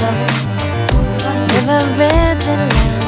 Never read the.